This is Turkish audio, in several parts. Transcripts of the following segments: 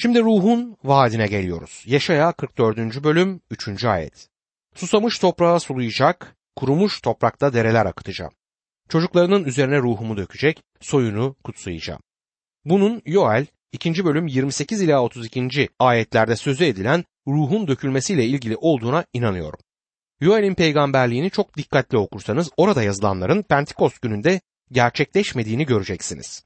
Şimdi ruhun vaadine geliyoruz. Yaşaya 44. bölüm 3. ayet. Susamış toprağa sulayacak, kurumuş toprakta dereler akıtacağım. Çocuklarının üzerine ruhumu dökecek, soyunu kutsayacağım. Bunun Yoel 2. bölüm 28 ila 32. ayetlerde sözü edilen ruhun dökülmesiyle ilgili olduğuna inanıyorum. Yoel'in peygamberliğini çok dikkatli okursanız orada yazılanların Pentekost gününde gerçekleşmediğini göreceksiniz.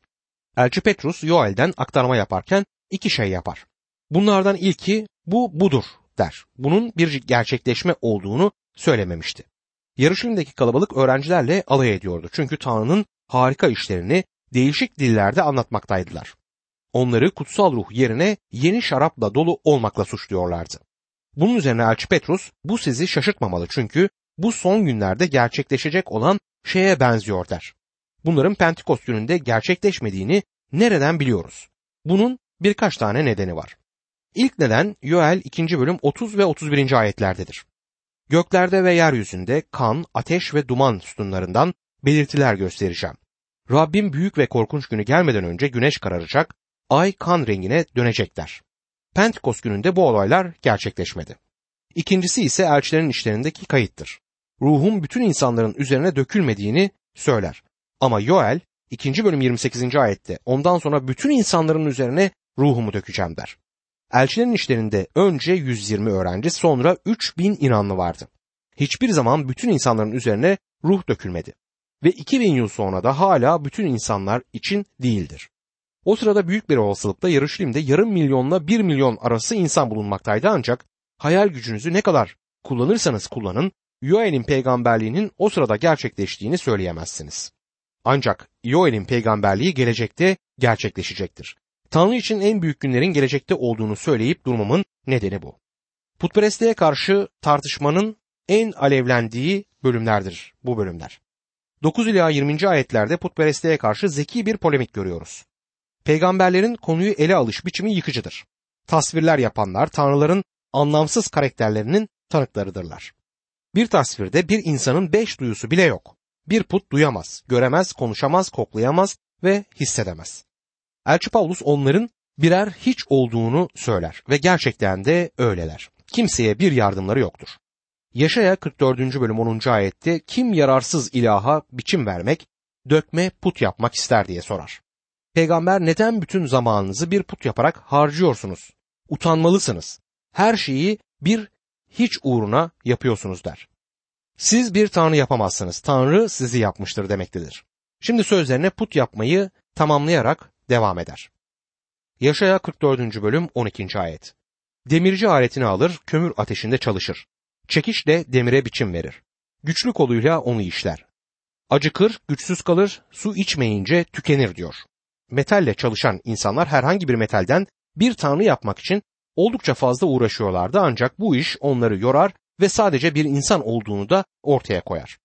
Elçi Petrus Yoel'den aktarma yaparken iki şey yapar. Bunlardan ilki bu budur der. Bunun bir gerçekleşme olduğunu söylememişti. Yarışımdaki kalabalık öğrencilerle alay ediyordu. Çünkü Tanrı'nın harika işlerini değişik dillerde anlatmaktaydılar. Onları kutsal ruh yerine yeni şarapla dolu olmakla suçluyorlardı. Bunun üzerine Elçi Petrus bu sizi şaşırtmamalı çünkü bu son günlerde gerçekleşecek olan şeye benziyor der. Bunların Pentekost gününde gerçekleşmediğini nereden biliyoruz? Bunun birkaç tane nedeni var. İlk neden Yoel 2. bölüm 30 ve 31. ayetlerdedir. Göklerde ve yeryüzünde kan, ateş ve duman sütunlarından belirtiler göstereceğim. Rabbim büyük ve korkunç günü gelmeden önce güneş kararacak, ay kan rengine dönecekler. Pentekost gününde bu olaylar gerçekleşmedi. İkincisi ise elçilerin işlerindeki kayıttır. Ruhum bütün insanların üzerine dökülmediğini söyler. Ama Yoel 2. bölüm 28. ayette ondan sonra bütün insanların üzerine ruhumu dökeceğim der. Elçilerin işlerinde önce 120 öğrenci sonra 3000 inanlı vardı. Hiçbir zaman bütün insanların üzerine ruh dökülmedi. Ve 2000 yıl sonra da hala bütün insanlar için değildir. O sırada büyük bir olasılıkla Yarışlim'de yarım milyonla bir milyon arası insan bulunmaktaydı ancak hayal gücünüzü ne kadar kullanırsanız kullanın Yoel'in peygamberliğinin o sırada gerçekleştiğini söyleyemezsiniz. Ancak Yoel'in peygamberliği gelecekte gerçekleşecektir. Tanrı için en büyük günlerin gelecekte olduğunu söyleyip durmamın nedeni bu. Putperestliğe karşı tartışmanın en alevlendiği bölümlerdir bu bölümler. 9 ila 20. ayetlerde putperestliğe karşı zeki bir polemik görüyoruz. Peygamberlerin konuyu ele alış biçimi yıkıcıdır. Tasvirler yapanlar tanrıların anlamsız karakterlerinin tanıklarıdırlar. Bir tasvirde bir insanın beş duyusu bile yok. Bir put duyamaz, göremez, konuşamaz, koklayamaz ve hissedemez. Elçi Paulus onların birer hiç olduğunu söyler ve gerçekten de öyleler. Kimseye bir yardımları yoktur. Yaşaya 44. bölüm 10. ayette kim yararsız ilaha biçim vermek, dökme put yapmak ister diye sorar. Peygamber neden bütün zamanınızı bir put yaparak harcıyorsunuz? Utanmalısınız. Her şeyi bir hiç uğruna yapıyorsunuz der. Siz bir tanrı yapamazsınız. Tanrı sizi yapmıştır demektedir. Şimdi sözlerine put yapmayı tamamlayarak devam eder. Yaşaya 44. bölüm 12. ayet. Demirci aletini alır, kömür ateşinde çalışır. Çekişle demire biçim verir. Güçlü koluyla onu işler. Acıkır, güçsüz kalır, su içmeyince tükenir diyor. Metalle çalışan insanlar herhangi bir metalden bir tanrı yapmak için oldukça fazla uğraşıyorlardı ancak bu iş onları yorar ve sadece bir insan olduğunu da ortaya koyar.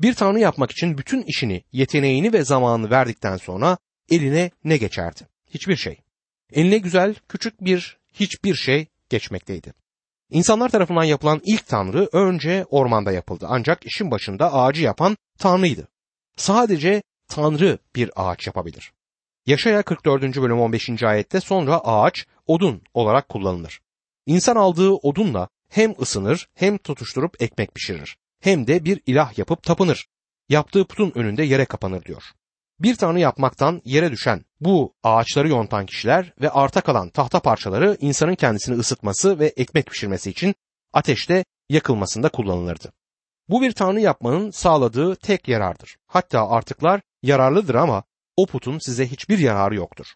Bir tanrı yapmak için bütün işini, yeteneğini ve zamanını verdikten sonra eline ne geçerdi? Hiçbir şey. Eline güzel, küçük bir hiçbir şey geçmekteydi. İnsanlar tarafından yapılan ilk tanrı önce ormanda yapıldı ancak işin başında ağacı yapan tanrıydı. Sadece tanrı bir ağaç yapabilir. Yaşaya 44. bölüm 15. ayette sonra ağaç odun olarak kullanılır. İnsan aldığı odunla hem ısınır hem tutuşturup ekmek pişirir. Hem de bir ilah yapıp tapınır. Yaptığı putun önünde yere kapanır diyor. Bir tanrı yapmaktan yere düşen bu ağaçları yontan kişiler ve arta kalan tahta parçaları insanın kendisini ısıtması ve ekmek pişirmesi için ateşte yakılmasında kullanılırdı. Bu bir tanrı yapmanın sağladığı tek yarardır. Hatta artıklar yararlıdır ama o putun size hiçbir yararı yoktur.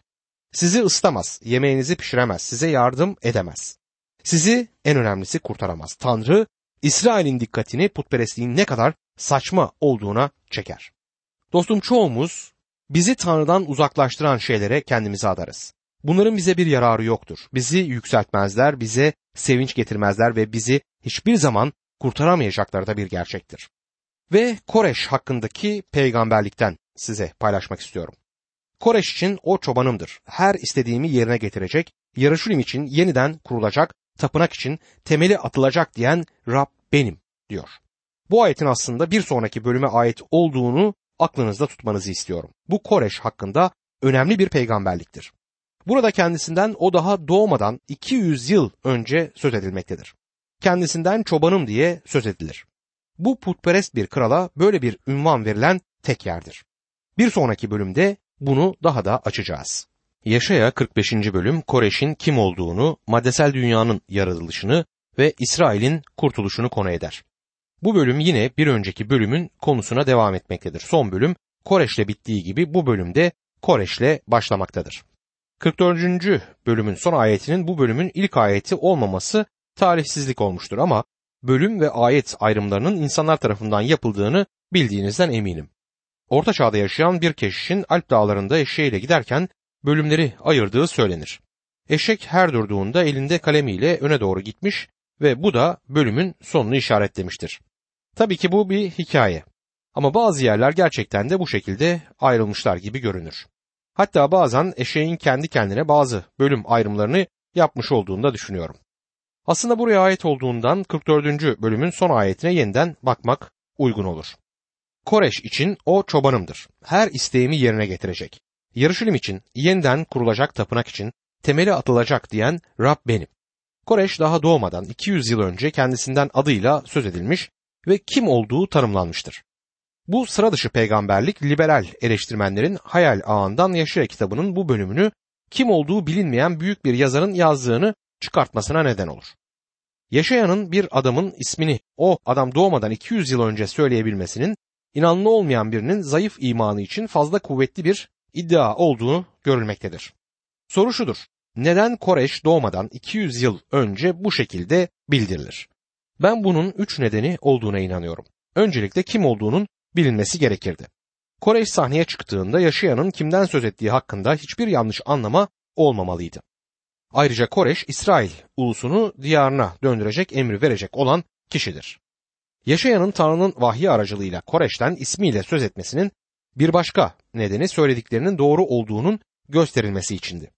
Sizi ısıtamaz, yemeğinizi pişiremez, size yardım edemez. Sizi en önemlisi kurtaramaz. Tanrı İsrail'in dikkatini putperestliğin ne kadar saçma olduğuna çeker. Dostum çoğumuz bizi Tanrı'dan uzaklaştıran şeylere kendimizi adarız. Bunların bize bir yararı yoktur. Bizi yükseltmezler, bize sevinç getirmezler ve bizi hiçbir zaman kurtaramayacakları da bir gerçektir. Ve Koreş hakkındaki peygamberlikten size paylaşmak istiyorum. Koreş için o çobanımdır. Her istediğimi yerine getirecek, Yarışulim için yeniden kurulacak, tapınak için temeli atılacak diyen Rab benim diyor. Bu ayetin aslında bir sonraki bölüme ait olduğunu aklınızda tutmanızı istiyorum. Bu Koreş hakkında önemli bir peygamberliktir. Burada kendisinden o daha doğmadan 200 yıl önce söz edilmektedir. Kendisinden çobanım diye söz edilir. Bu putperest bir krala böyle bir ünvan verilen tek yerdir. Bir sonraki bölümde bunu daha da açacağız. Yaşaya 45. bölüm Koreş'in kim olduğunu, maddesel dünyanın yaratılışını ve İsrail'in kurtuluşunu konu eder. Bu bölüm yine bir önceki bölümün konusuna devam etmektedir. Son bölüm Koreş'le bittiği gibi bu bölümde Koreş'le başlamaktadır. 44. bölümün son ayetinin bu bölümün ilk ayeti olmaması tarihsizlik olmuştur ama bölüm ve ayet ayrımlarının insanlar tarafından yapıldığını bildiğinizden eminim. Orta çağda yaşayan bir keşişin Alp dağlarında eşeğiyle giderken bölümleri ayırdığı söylenir. Eşek her durduğunda elinde kalemiyle öne doğru gitmiş ve bu da bölümün sonunu işaretlemiştir. Tabii ki bu bir hikaye. Ama bazı yerler gerçekten de bu şekilde ayrılmışlar gibi görünür. Hatta bazen eşeğin kendi kendine bazı bölüm ayrımlarını yapmış olduğunu da düşünüyorum. Aslında buraya ait olduğundan 44. bölümün son ayetine yeniden bakmak uygun olur. Koreş için o çobanımdır. Her isteğimi yerine getirecek. Yarışilim için yeniden kurulacak tapınak için temeli atılacak diyen Rab benim. Koreş daha doğmadan 200 yıl önce kendisinden adıyla söz edilmiş ve kim olduğu tanımlanmıştır. Bu sıra dışı peygamberlik liberal eleştirmenlerin hayal ağından Yaşaya kitabının bu bölümünü kim olduğu bilinmeyen büyük bir yazarın yazdığını çıkartmasına neden olur. Yaşayanın bir adamın ismini o adam doğmadan 200 yıl önce söyleyebilmesinin inanlı olmayan birinin zayıf imanı için fazla kuvvetli bir iddia olduğunu görülmektedir. Soru şudur. Neden Koreş doğmadan 200 yıl önce bu şekilde bildirilir? Ben bunun üç nedeni olduğuna inanıyorum. Öncelikle kim olduğunun bilinmesi gerekirdi. Koreş sahneye çıktığında yaşayanın kimden söz ettiği hakkında hiçbir yanlış anlama olmamalıydı. Ayrıca Koreş İsrail ulusunu diyarına döndürecek emri verecek olan kişidir. Yaşayanın Tanrı'nın vahyi aracılığıyla Koreş'ten ismiyle söz etmesinin bir başka nedeni söylediklerinin doğru olduğunun gösterilmesi içindi.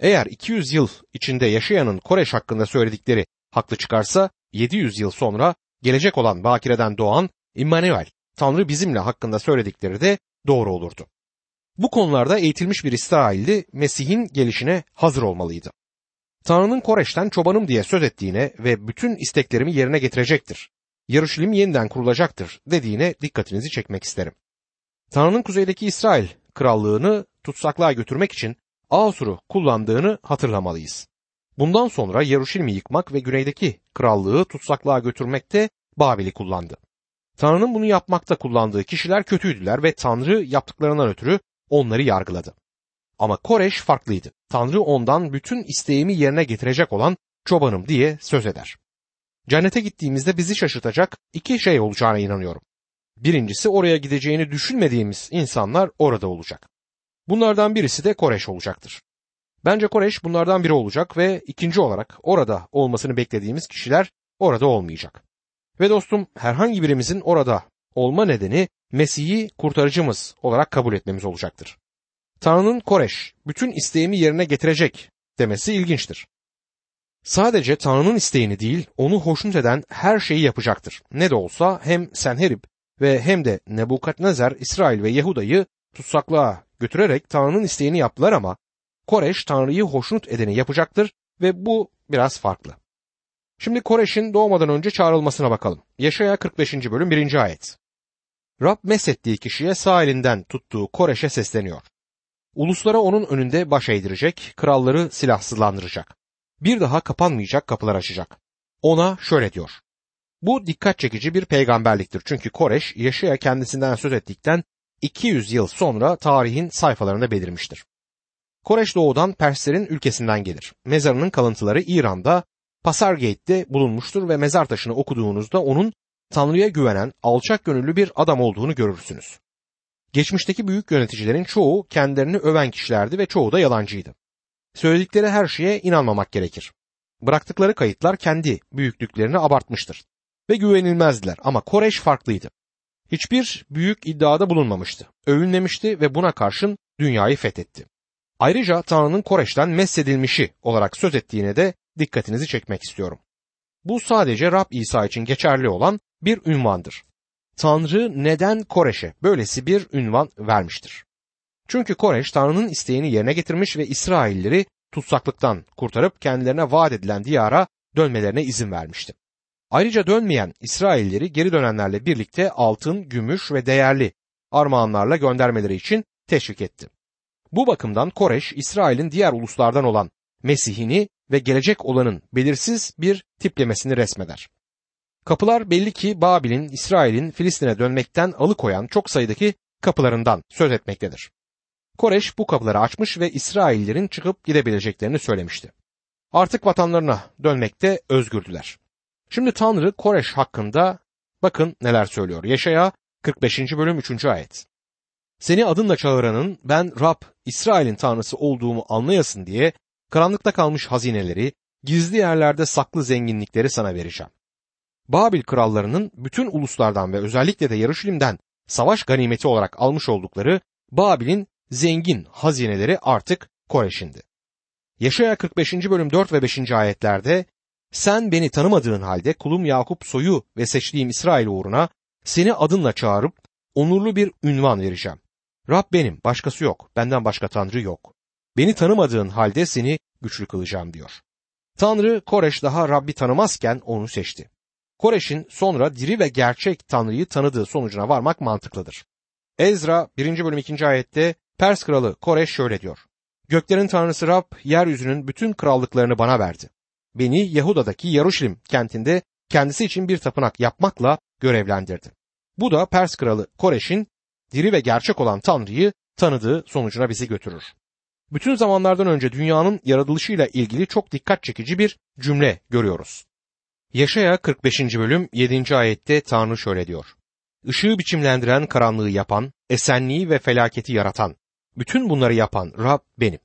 Eğer 200 yıl içinde yaşayanın Koreş hakkında söyledikleri haklı çıkarsa 700 yıl sonra gelecek olan bakireden doğan İmmanuel, Tanrı bizimle hakkında söyledikleri de doğru olurdu. Bu konularda eğitilmiş bir İsrailli Mesih'in gelişine hazır olmalıydı. Tanrı'nın Koreş'ten çobanım diye söz ettiğine ve bütün isteklerimi yerine getirecektir. Yarışilim yeniden kurulacaktır dediğine dikkatinizi çekmek isterim. Tanrı'nın kuzeydeki İsrail krallığını tutsaklığa götürmek için Asur'u kullandığını hatırlamalıyız. Bundan sonra Yaruşilim'i yıkmak ve güneydeki krallığı tutsaklığa götürmekte Babil'i kullandı. Tanrı'nın bunu yapmakta kullandığı kişiler kötüydüler ve Tanrı yaptıklarından ötürü onları yargıladı. Ama Koreş farklıydı. Tanrı ondan bütün isteğimi yerine getirecek olan çobanım diye söz eder. Cennete gittiğimizde bizi şaşırtacak iki şey olacağına inanıyorum. Birincisi oraya gideceğini düşünmediğimiz insanlar orada olacak. Bunlardan birisi de Koreş olacaktır. Bence Koreş bunlardan biri olacak ve ikinci olarak orada olmasını beklediğimiz kişiler orada olmayacak. Ve dostum herhangi birimizin orada olma nedeni Mesih'i kurtarıcımız olarak kabul etmemiz olacaktır. Tanrı'nın Koreş bütün isteğimi yerine getirecek demesi ilginçtir. Sadece Tanrı'nın isteğini değil, onu hoşnut eden her şeyi yapacaktır. Ne de olsa hem Senherib ve hem de Nebukadnezar İsrail ve Yahuda'yı tutsaklığa götürerek Tanrı'nın isteğini yaptılar ama Koreş Tanrı'yı hoşnut edeni yapacaktır ve bu biraz farklı. Şimdi Koreş'in doğmadan önce çağrılmasına bakalım. Yaşaya 45. bölüm 1. ayet. Rab mesettiği kişiye sağ elinden tuttuğu Koreş'e sesleniyor. Uluslara onun önünde baş eğdirecek, kralları silahsızlandıracak. Bir daha kapanmayacak kapılar açacak. Ona şöyle diyor. Bu dikkat çekici bir peygamberliktir çünkü Koreş Yaşaya kendisinden söz ettikten 200 yıl sonra tarihin sayfalarında belirmiştir. Koreş doğudan Perslerin ülkesinden gelir. Mezarının kalıntıları İran'da Pasargate'de bulunmuştur ve mezar taşını okuduğunuzda onun Tanrı'ya güvenen alçak gönüllü bir adam olduğunu görürsünüz. Geçmişteki büyük yöneticilerin çoğu kendilerini öven kişilerdi ve çoğu da yalancıydı. Söyledikleri her şeye inanmamak gerekir. Bıraktıkları kayıtlar kendi büyüklüklerini abartmıştır ve güvenilmezdiler ama Koreş farklıydı. Hiçbir büyük iddiada bulunmamıştı. Övünmemişti ve buna karşın dünyayı fethetti. Ayrıca Tanrı'nın Koreş'ten mesedilmişi olarak söz ettiğine de dikkatinizi çekmek istiyorum. Bu sadece Rab İsa için geçerli olan bir ünvandır. Tanrı neden Koreş'e böylesi bir ünvan vermiştir? Çünkü Koreş Tanrı'nın isteğini yerine getirmiş ve İsrailleri tutsaklıktan kurtarıp kendilerine vaat edilen diyara dönmelerine izin vermişti. Ayrıca dönmeyen İsrailleri geri dönenlerle birlikte altın, gümüş ve değerli armağanlarla göndermeleri için teşvik etti. Bu bakımdan Koreş, İsrail'in diğer uluslardan olan Mesih'ini ve gelecek olanın belirsiz bir tiplemesini resmeder. Kapılar belli ki Babil'in, İsrail'in Filistin'e dönmekten alıkoyan çok sayıdaki kapılarından söz etmektedir. Koreş bu kapıları açmış ve İsraillerin çıkıp gidebileceklerini söylemişti. Artık vatanlarına dönmekte özgürdüler. Şimdi Tanrı Koreş hakkında bakın neler söylüyor. Yaşaya 45. bölüm 3. ayet. Seni adınla çağıranın ben Rab İsrail'in tanrısı olduğumu anlayasın diye karanlıkta kalmış hazineleri, gizli yerlerde saklı zenginlikleri sana vereceğim. Babil krallarının bütün uluslardan ve özellikle de Yarışilim'den savaş ganimeti olarak almış oldukları Babil'in zengin hazineleri artık Koreş'indi. Yaşaya 45. bölüm 4 ve 5. ayetlerde sen beni tanımadığın halde kulum Yakup soyu ve seçtiğim İsrail uğruna seni adınla çağırıp onurlu bir ünvan vereceğim. Rab benim, başkası yok, benden başka Tanrı yok. Beni tanımadığın halde seni güçlü kılacağım diyor. Tanrı Koreş daha Rabbi tanımazken onu seçti. Koreş'in sonra diri ve gerçek Tanrı'yı tanıdığı sonucuna varmak mantıklıdır. Ezra 1. bölüm 2. ayette Pers kralı Koreş şöyle diyor. Göklerin tanrısı Rab yeryüzünün bütün krallıklarını bana verdi. Beni Yahuda'daki Yaruşilim kentinde kendisi için bir tapınak yapmakla görevlendirdi. Bu da Pers kralı Koreş'in diri ve gerçek olan Tanrı'yı tanıdığı sonucuna bizi götürür. Bütün zamanlardan önce dünyanın yaratılışıyla ilgili çok dikkat çekici bir cümle görüyoruz. Yaşaya 45. bölüm 7. ayette Tanrı şöyle diyor. Işığı biçimlendiren karanlığı yapan, esenliği ve felaketi yaratan, bütün bunları yapan Rab benim.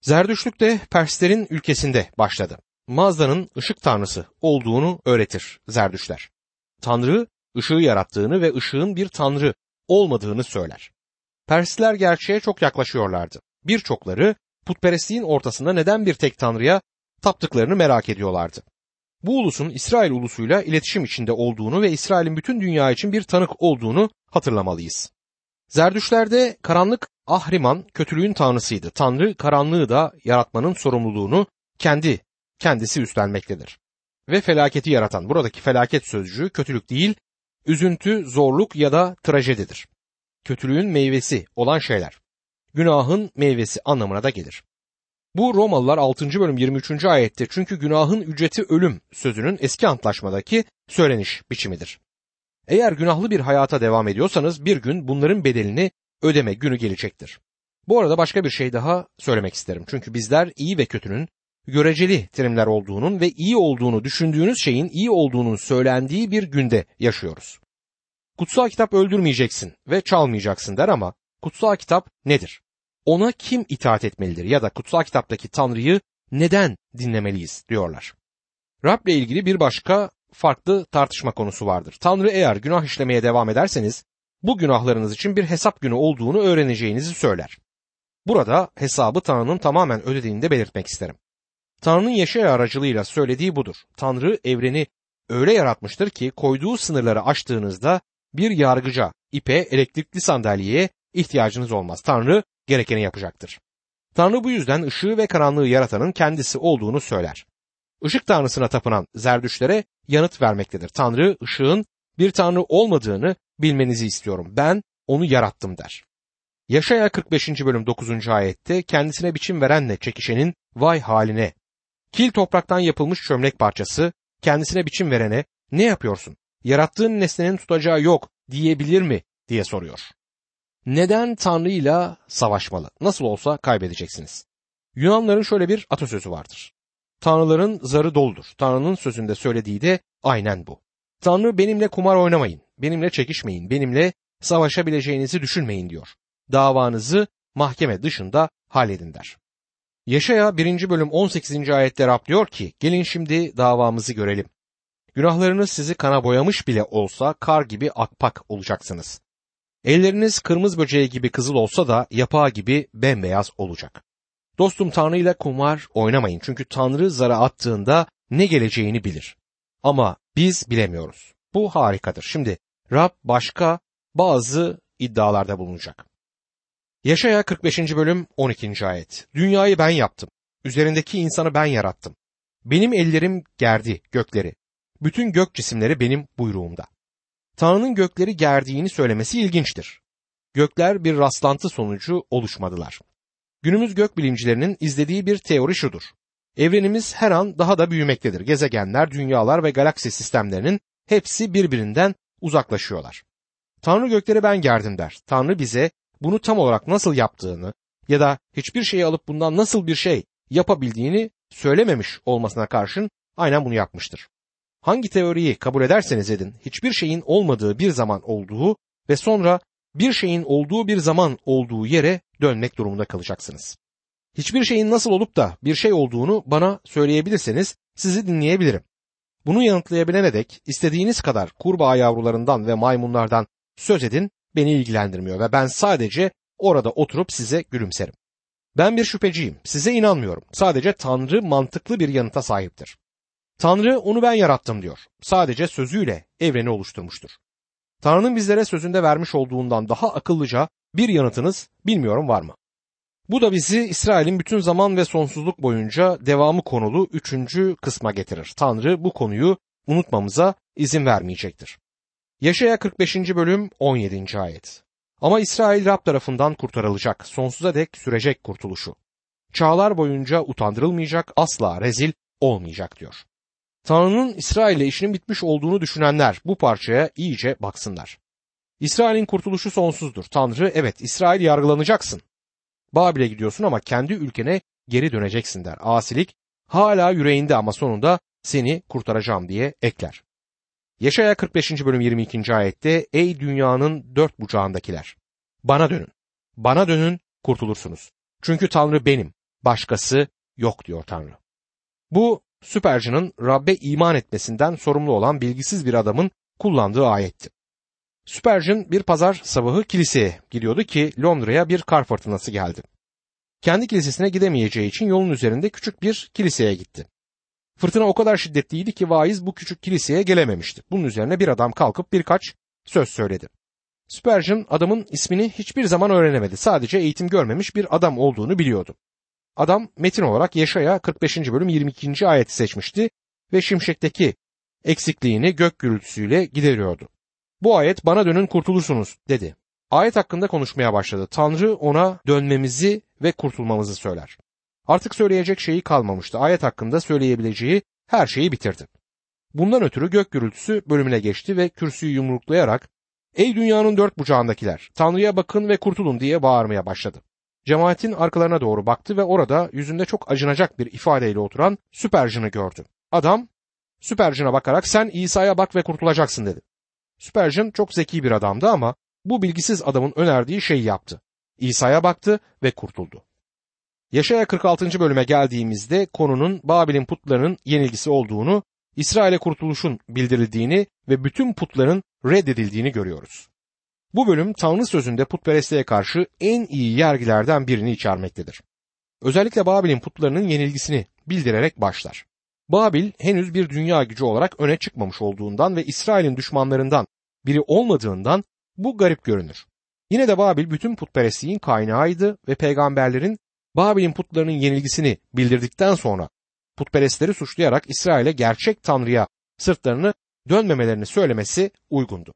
Zerdüşlük de Perslerin ülkesinde başladı. Mazda'nın ışık tanrısı olduğunu öğretir Zerdüşler. Tanrı ışığı yarattığını ve ışığın bir tanrı olmadığını söyler. Persler gerçeğe çok yaklaşıyorlardı. Birçokları putperestliğin ortasında neden bir tek tanrıya taptıklarını merak ediyorlardı. Bu ulusun İsrail ulusuyla iletişim içinde olduğunu ve İsrail'in bütün dünya için bir tanık olduğunu hatırlamalıyız. Zerdüşlerde karanlık Ahriman kötülüğün tanrısıydı. Tanrı karanlığı da yaratmanın sorumluluğunu kendi kendisi üstlenmektedir. Ve felaketi yaratan buradaki felaket sözcüğü kötülük değil, üzüntü, zorluk ya da trajedidir. Kötülüğün meyvesi olan şeyler. Günahın meyvesi anlamına da gelir. Bu Romalılar 6. bölüm 23. ayette çünkü günahın ücreti ölüm sözünün eski antlaşmadaki söyleniş biçimidir. Eğer günahlı bir hayata devam ediyorsanız bir gün bunların bedelini ödeme günü gelecektir. Bu arada başka bir şey daha söylemek isterim. Çünkü bizler iyi ve kötünün göreceli terimler olduğunun ve iyi olduğunu düşündüğünüz şeyin iyi olduğunun söylendiği bir günde yaşıyoruz. Kutsal kitap öldürmeyeceksin ve çalmayacaksın der ama kutsal kitap nedir? Ona kim itaat etmelidir ya da kutsal kitaptaki Tanrı'yı neden dinlemeliyiz diyorlar. Rab'le ilgili bir başka farklı tartışma konusu vardır. Tanrı eğer günah işlemeye devam ederseniz bu günahlarınız için bir hesap günü olduğunu öğreneceğinizi söyler. Burada hesabı Tanrı'nın tamamen ödediğini de belirtmek isterim. Tanrı'nın Yeşaya aracılığıyla söylediği budur. Tanrı evreni öyle yaratmıştır ki koyduğu sınırları aştığınızda bir yargıca, ipe, elektrikli sandalyeye ihtiyacınız olmaz. Tanrı gerekeni yapacaktır. Tanrı bu yüzden ışığı ve karanlığı yaratanın kendisi olduğunu söyler. Işık tanrısına tapınan zerdüşlere yanıt vermektedir. Tanrı ışığın bir tanrı olmadığını bilmenizi istiyorum. Ben onu yarattım der. Yaşaya 45. bölüm 9. ayette kendisine biçim verenle çekişenin vay haline. Kil topraktan yapılmış çömlek parçası kendisine biçim verene ne yapıyorsun? Yarattığın nesnenin tutacağı yok diyebilir mi diye soruyor. Neden Tanrı ile savaşmalı? Nasıl olsa kaybedeceksiniz. Yunanların şöyle bir atasözü vardır. Tanrıların zarı doldur. Tanrı'nın sözünde söylediği de aynen bu. Tanrı benimle kumar oynamayın, benimle çekişmeyin, benimle savaşabileceğinizi düşünmeyin diyor. Davanızı mahkeme dışında halledin der. Yaşaya 1. bölüm 18. ayette Rab diyor ki, gelin şimdi davamızı görelim. Günahlarınız sizi kana boyamış bile olsa kar gibi akpak olacaksınız. Elleriniz kırmızı böceği gibi kızıl olsa da yapağı gibi bembeyaz olacak. Dostum Tanrı ile kumar oynamayın çünkü Tanrı zara attığında ne geleceğini bilir. Ama biz bilemiyoruz. Bu harikadır. Şimdi Rab başka bazı iddialarda bulunacak. Yaşaya 45. bölüm 12. ayet. Dünyayı ben yaptım. üzerindeki insanı ben yarattım. Benim ellerim gerdi gökleri. Bütün gök cisimleri benim buyruğumda. Tanrı'nın gökleri gerdiğini söylemesi ilginçtir. Gökler bir rastlantı sonucu oluşmadılar. Günümüz gök bilimcilerinin izlediği bir teori şudur. Evrenimiz her an daha da büyümektedir. Gezegenler, dünyalar ve galaksi sistemlerinin hepsi birbirinden uzaklaşıyorlar. Tanrı gökleri ben gerdim der. Tanrı bize bunu tam olarak nasıl yaptığını ya da hiçbir şeyi alıp bundan nasıl bir şey yapabildiğini söylememiş olmasına karşın aynen bunu yapmıştır. Hangi teoriyi kabul ederseniz edin hiçbir şeyin olmadığı bir zaman olduğu ve sonra bir şeyin olduğu bir zaman olduğu yere dönmek durumunda kalacaksınız. Hiçbir şeyin nasıl olup da bir şey olduğunu bana söyleyebilirseniz sizi dinleyebilirim. Bunu yanıtlayabilene dek istediğiniz kadar kurbağa yavrularından ve maymunlardan söz edin beni ilgilendirmiyor ve ben sadece orada oturup size gülümserim. Ben bir şüpheciyim, size inanmıyorum. Sadece Tanrı mantıklı bir yanıta sahiptir. Tanrı onu ben yarattım diyor. Sadece sözüyle evreni oluşturmuştur. Tanrı'nın bizlere sözünde vermiş olduğundan daha akıllıca bir yanıtınız bilmiyorum var mı? Bu da bizi İsrail'in bütün zaman ve sonsuzluk boyunca devamı konulu üçüncü kısma getirir. Tanrı bu konuyu unutmamıza izin vermeyecektir. Yaşaya 45. bölüm 17. ayet. Ama İsrail Rab tarafından kurtarılacak, sonsuza dek sürecek kurtuluşu. Çağlar boyunca utandırılmayacak, asla rezil olmayacak diyor. Tanrı'nın İsrail'le işinin bitmiş olduğunu düşünenler bu parçaya iyice baksınlar. İsrail'in kurtuluşu sonsuzdur. Tanrı evet İsrail yargılanacaksın. Babil'e gidiyorsun ama kendi ülkene geri döneceksin der. Asilik hala yüreğinde ama sonunda seni kurtaracağım diye ekler. Yaşaya 45. bölüm 22. ayette ey dünyanın dört bucağındakiler bana dönün. Bana dönün kurtulursunuz. Çünkü Tanrı benim. Başkası yok diyor Tanrı. Bu Süperci'nin Rabbe iman etmesinden sorumlu olan bilgisiz bir adamın kullandığı ayetti. Süpercin bir pazar sabahı kiliseye gidiyordu ki Londra'ya bir kar fırtınası geldi. Kendi kilisesine gidemeyeceği için yolun üzerinde küçük bir kiliseye gitti. Fırtına o kadar şiddetliydi ki vaiz bu küçük kiliseye gelememişti. Bunun üzerine bir adam kalkıp birkaç söz söyledi. Spurgeon adamın ismini hiçbir zaman öğrenemedi. Sadece eğitim görmemiş bir adam olduğunu biliyordu. Adam metin olarak Yaşaya 45. bölüm 22. ayeti seçmişti ve şimşekteki eksikliğini gök gürültüsüyle gideriyordu. Bu ayet bana dönün kurtulursunuz dedi. Ayet hakkında konuşmaya başladı. Tanrı ona dönmemizi ve kurtulmamızı söyler. Artık söyleyecek şeyi kalmamıştı. Ayet hakkında söyleyebileceği her şeyi bitirdi. Bundan ötürü gök gürültüsü bölümüne geçti ve kürsüyü yumruklayarak Ey dünyanın dört bucağındakiler Tanrı'ya bakın ve kurtulun diye bağırmaya başladı. Cemaatin arkalarına doğru baktı ve orada yüzünde çok acınacak bir ifadeyle oturan Süperjin'i gördü. Adam Süperjin'e bakarak sen İsa'ya bak ve kurtulacaksın dedi. Süperjin çok zeki bir adamdı ama bu bilgisiz adamın önerdiği şeyi yaptı. İsa'ya baktı ve kurtuldu. Yaşaya 46. bölüme geldiğimizde konunun Babil'in putlarının yenilgisi olduğunu, İsrail'e kurtuluşun bildirildiğini ve bütün putların reddedildiğini görüyoruz. Bu bölüm Tanrı sözünde putperestliğe karşı en iyi yergilerden birini içermektedir. Özellikle Babil'in putlarının yenilgisini bildirerek başlar. Babil henüz bir dünya gücü olarak öne çıkmamış olduğundan ve İsrail'in düşmanlarından biri olmadığından bu garip görünür. Yine de Babil bütün putperestliğin kaynağıydı ve peygamberlerin Babil'in putlarının yenilgisini bildirdikten sonra putperestleri suçlayarak İsrail'e gerçek Tanrı'ya sırtlarını dönmemelerini söylemesi uygundu.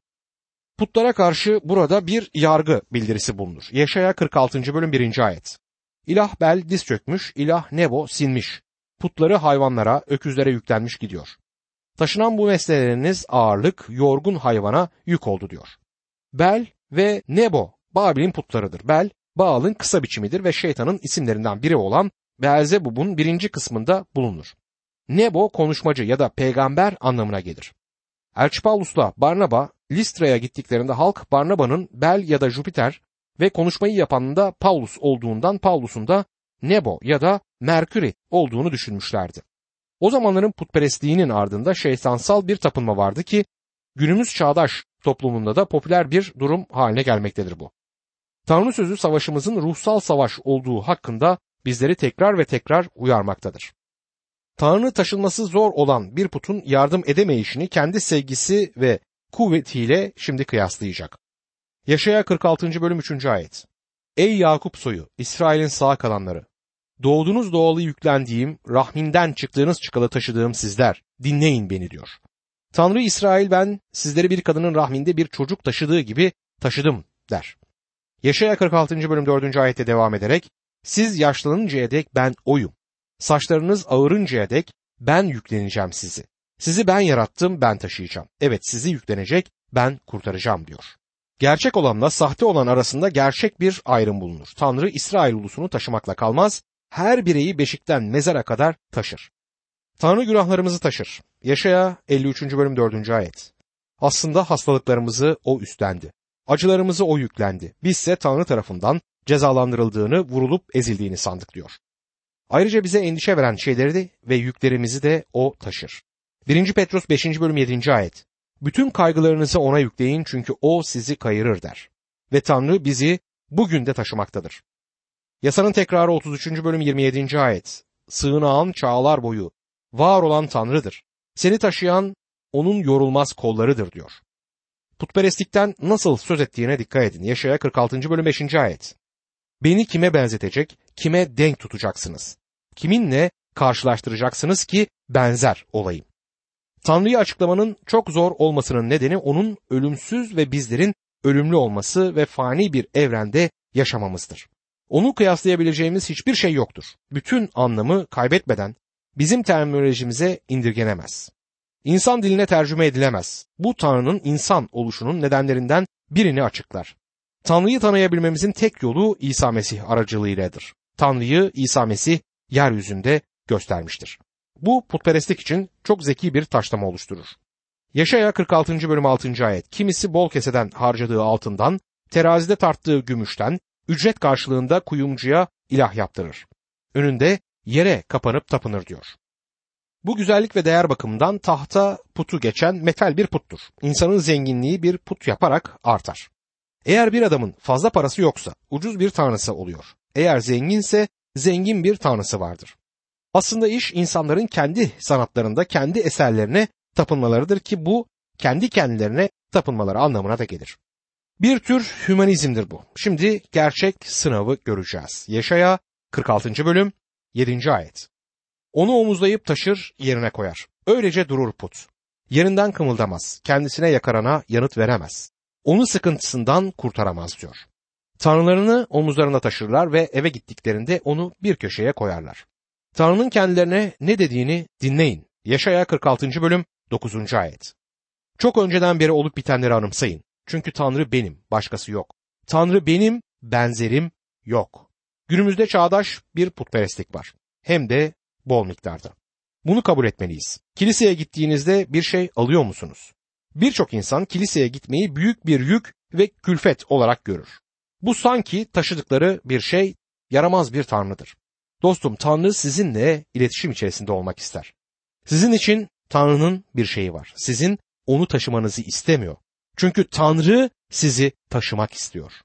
Putlara karşı burada bir yargı bildirisi bulunur. Yaşaya 46. bölüm 1. ayet. İlah Bel diz çökmüş, ilah Nebo sinmiş. Putları hayvanlara, öküzlere yüklenmiş gidiyor. Taşınan bu meseleleriniz ağırlık, yorgun hayvana yük oldu diyor. Bel ve Nebo Babil'in putlarıdır. Bel, Baal'ın kısa biçimidir ve şeytanın isimlerinden biri olan Beelzebub'un birinci kısmında bulunur. Nebo konuşmacı ya da peygamber anlamına gelir. Elçi Paulus'la Barnaba Listra'ya gittiklerinde halk Barnaba'nın Bel ya da Jüpiter ve konuşmayı yapanın da Paulus olduğundan Paulus'un da Nebo ya da Merkür'i olduğunu düşünmüşlerdi. O zamanların putperestliğinin ardında şeytansal bir tapınma vardı ki günümüz çağdaş toplumunda da popüler bir durum haline gelmektedir bu. Tanrı sözü savaşımızın ruhsal savaş olduğu hakkında bizleri tekrar ve tekrar uyarmaktadır. Tanrı taşınması zor olan bir putun yardım edemeyişini kendi sevgisi ve kuvvetiyle şimdi kıyaslayacak. Yaşaya 46. bölüm 3. ayet. Ey Yakup soyu, İsrail'in sağ kalanları, Doğdunuz doğalı yüklendiğim, rahminden çıktığınız çıkalı taşıdığım sizler, dinleyin beni diyor. Tanrı İsrail ben sizleri bir kadının rahminde bir çocuk taşıdığı gibi taşıdım der. Yaşaya 46. bölüm 4. ayette devam ederek siz yaşlanıncaya dek ben oyum. Saçlarınız ağırıncaya dek ben yükleneceğim sizi. Sizi ben yarattım, ben taşıyacağım. Evet sizi yüklenecek, ben kurtaracağım diyor. Gerçek olanla sahte olan arasında gerçek bir ayrım bulunur. Tanrı İsrail ulusunu taşımakla kalmaz, her bireyi beşikten mezara kadar taşır. Tanrı günahlarımızı taşır. Yaşaya 53. bölüm 4. ayet. Aslında hastalıklarımızı o üstlendi. Acılarımızı o yüklendi. Bizse Tanrı tarafından cezalandırıldığını, vurulup ezildiğini sandık diyor. Ayrıca bize endişe veren şeyleri de ve yüklerimizi de o taşır. 1. Petrus 5. bölüm 7. ayet. Bütün kaygılarınızı ona yükleyin çünkü o sizi kayırır der. Ve Tanrı bizi bugün de taşımaktadır. Yasanın tekrarı 33. bölüm 27. ayet. Sığınağın çağlar boyu var olan Tanrı'dır. Seni taşıyan onun yorulmaz kollarıdır diyor. Putperestlikten nasıl söz ettiğine dikkat edin. Yaşaya 46. bölüm 5. ayet. Beni kime benzetecek, kime denk tutacaksınız? Kiminle karşılaştıracaksınız ki benzer olayım? Tanrı'yı açıklamanın çok zor olmasının nedeni onun ölümsüz ve bizlerin ölümlü olması ve fani bir evrende yaşamamızdır. Onu kıyaslayabileceğimiz hiçbir şey yoktur. Bütün anlamı kaybetmeden bizim terminolojimize indirgenemez. İnsan diline tercüme edilemez. Bu Tanrı'nın insan oluşunun nedenlerinden birini açıklar. Tanrı'yı tanıyabilmemizin tek yolu İsa Mesih aracılığıyladır. Tanrı'yı İsa Mesih yeryüzünde göstermiştir. Bu putperestlik için çok zeki bir taşlama oluşturur. Yaşaya 46. bölüm 6. ayet. Kimisi bol keseden harcadığı altından, terazide tarttığı gümüşten, ücret karşılığında kuyumcuya ilah yaptırır. Önünde yere kapanıp tapınır diyor. Bu güzellik ve değer bakımından tahta putu geçen metal bir puttur. İnsanın zenginliği bir put yaparak artar. Eğer bir adamın fazla parası yoksa ucuz bir tanrısı oluyor. Eğer zenginse zengin bir tanrısı vardır. Aslında iş insanların kendi sanatlarında kendi eserlerine tapınmalarıdır ki bu kendi kendilerine tapınmaları anlamına da gelir. Bir tür hümanizmdir bu. Şimdi gerçek sınavı göreceğiz. Yaşaya 46. bölüm 7. ayet. Onu omuzlayıp taşır yerine koyar. Öylece durur put. Yerinden kımıldamaz. Kendisine yakarana yanıt veremez. Onu sıkıntısından kurtaramaz diyor. Tanrılarını omuzlarına taşırlar ve eve gittiklerinde onu bir köşeye koyarlar. Tanrı'nın kendilerine ne dediğini dinleyin. Yaşaya 46. bölüm 9. ayet. Çok önceden beri olup bitenleri anımsayın. Çünkü Tanrı benim, başkası yok. Tanrı benim, benzerim yok. Günümüzde çağdaş bir putperestlik var. Hem de bol miktarda. Bunu kabul etmeliyiz. Kiliseye gittiğinizde bir şey alıyor musunuz? Birçok insan kiliseye gitmeyi büyük bir yük ve külfet olarak görür. Bu sanki taşıdıkları bir şey yaramaz bir tanrıdır. Dostum Tanrı sizinle iletişim içerisinde olmak ister. Sizin için Tanrı'nın bir şeyi var. Sizin onu taşımanızı istemiyor. Çünkü Tanrı sizi taşımak istiyor.